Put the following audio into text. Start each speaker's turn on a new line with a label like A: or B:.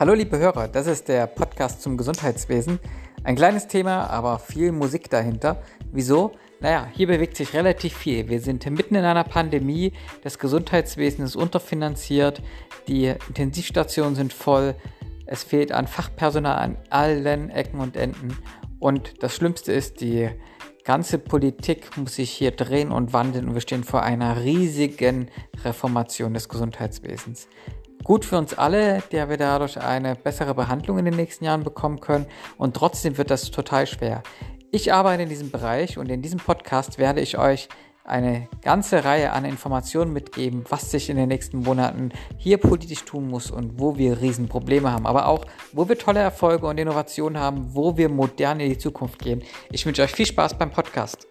A: Hallo liebe Hörer, das ist der Podcast zum Gesundheitswesen. Ein kleines Thema, aber viel Musik dahinter. Wieso? Naja, hier bewegt sich relativ viel. Wir sind mitten in einer Pandemie, das Gesundheitswesen ist unterfinanziert, die Intensivstationen sind voll, es fehlt an Fachpersonal an allen Ecken und Enden. Und das Schlimmste ist, die ganze Politik muss sich hier drehen und wandeln und wir stehen vor einer riesigen Reformation des Gesundheitswesens gut für uns alle, der wir dadurch eine bessere Behandlung in den nächsten Jahren bekommen können. Und trotzdem wird das total schwer. Ich arbeite in diesem Bereich und in diesem Podcast werde ich euch eine ganze Reihe an Informationen mitgeben, was sich in den nächsten Monaten hier politisch tun muss und wo wir Riesenprobleme haben, aber auch, wo wir tolle Erfolge und Innovationen haben, wo wir modern in die Zukunft gehen. Ich wünsche euch viel Spaß beim Podcast.